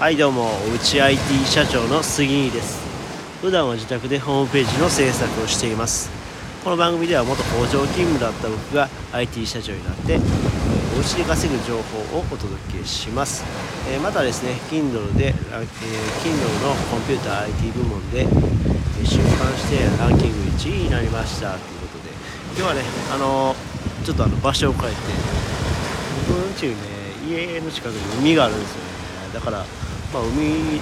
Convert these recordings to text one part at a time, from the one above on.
はいどうもおうち IT 社長の杉井です。普段は自宅でホームページの制作をしています。この番組では元工場勤務だった僕が IT 社長になっておうちで稼ぐ情報をお届けします、えー、またですね Kindle で、えー、Kindle のコンピューター IT 部門で出版してランキング1位になりました。ということで今日はねあのー、ちょっとあの場所を変えて僕の家にね家の近くに海があるんですよね。だからまあ、海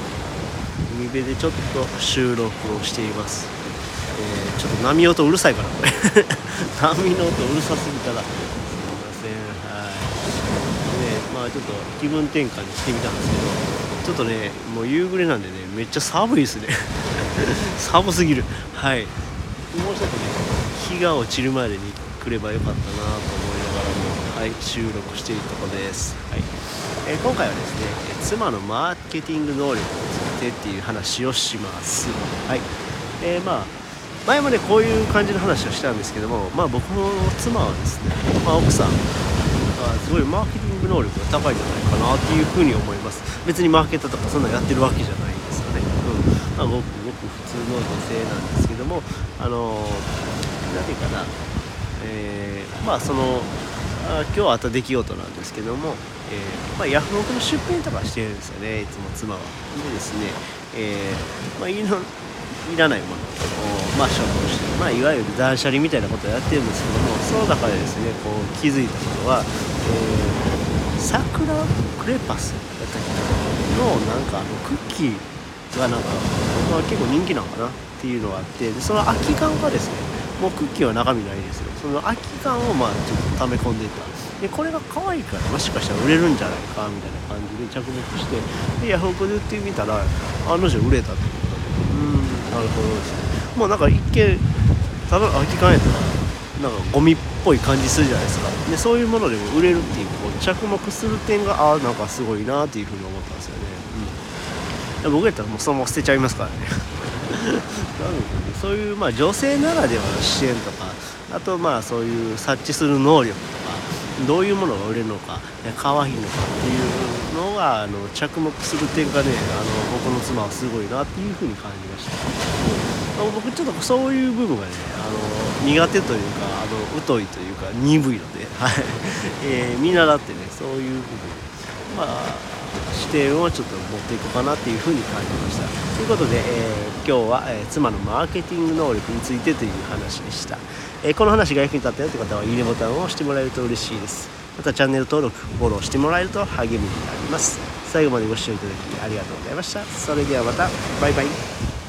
海辺でちょっと収録をしています、えー、ちょっと波音うるさいから。こ れ波の音うるさすぎたら。すいません。はい。でまあちょっと気分転換にしてみたんですけどちょっとねもう夕暮れなんでねめっちゃ寒いですね。寒すぎる。はい。もうちょっとね日が落ちるまでに来ればよかったなと思いはい収録しているとこです。はい。えー、今回はですね妻のマーケティング能力についてっていう話をします。はい。えー、まあ前もねこういう感じの話をしたんですけどもまあ僕の妻はですね、まあ、奥さんはすごいマーケティング能力が高いんじゃないかなっていうふうに思います。別にマーケットとかそんなやってるわけじゃないんですよね。うん。まあごくごく普通の女性なんですけどもあの何て言うかな。えー、まあそのあ今日あった出来事なんですけども、えー、まあ、ヤフオクの出品とかしてるんですよねいつも妻は。でですね、えー、まあ、いのいらないものを、まあ、処分して、まあ、いわゆる断捨離みたいなことをやってるんですけどもその中でですねこう気づいたことは、えー、桜クレパスだったっけのなんかあのクッキーがなんか、まあ、結構人気なのかなっていうのがあってでその空き缶がですねもうクッキーは中身ないですよ。その空き缶をまあちょっと溜め込んでいた。でこれが可愛いからもしかしたら売れるんじゃないかみたいな感じで着目してでヤフオクで売ってみたら案の定売れたってことでうんなるほどですね。もうなんか一見ただ空き缶やったらなんかゴミっぽい感じするじゃないですか。でそういうものでも売れるっていうこう着目する点がああなんかすごいなっていうふうに思ったんですよね、うん、僕やったらもうそのまま捨てちゃいますから、ね、そういうまあ女性ならではの支援とかあとまあそういう察知する能力とかどういうものが売れるのか可愛いのかっていうのがあの着目する点がねあの僕の妻はすごいなっていうふうに感じました、うん、僕ちょっとそういう部分がねあの苦手というかあの疎いというか鈍いので、はい。えー、見習ってねそういう部分。まあ視点をちょっと持っていこうかなっていうふうに感じました。ということで、えー、今日は、えー、妻のマーケティング能力についてという話でした、えー、この話が役に立ったよって方はいいねボタンを押してもらえると嬉しいです。またチャンネル登録フォローしてもらえると励みになります。最後までご視聴いただきありがとうございました。それではまた。バイバイ。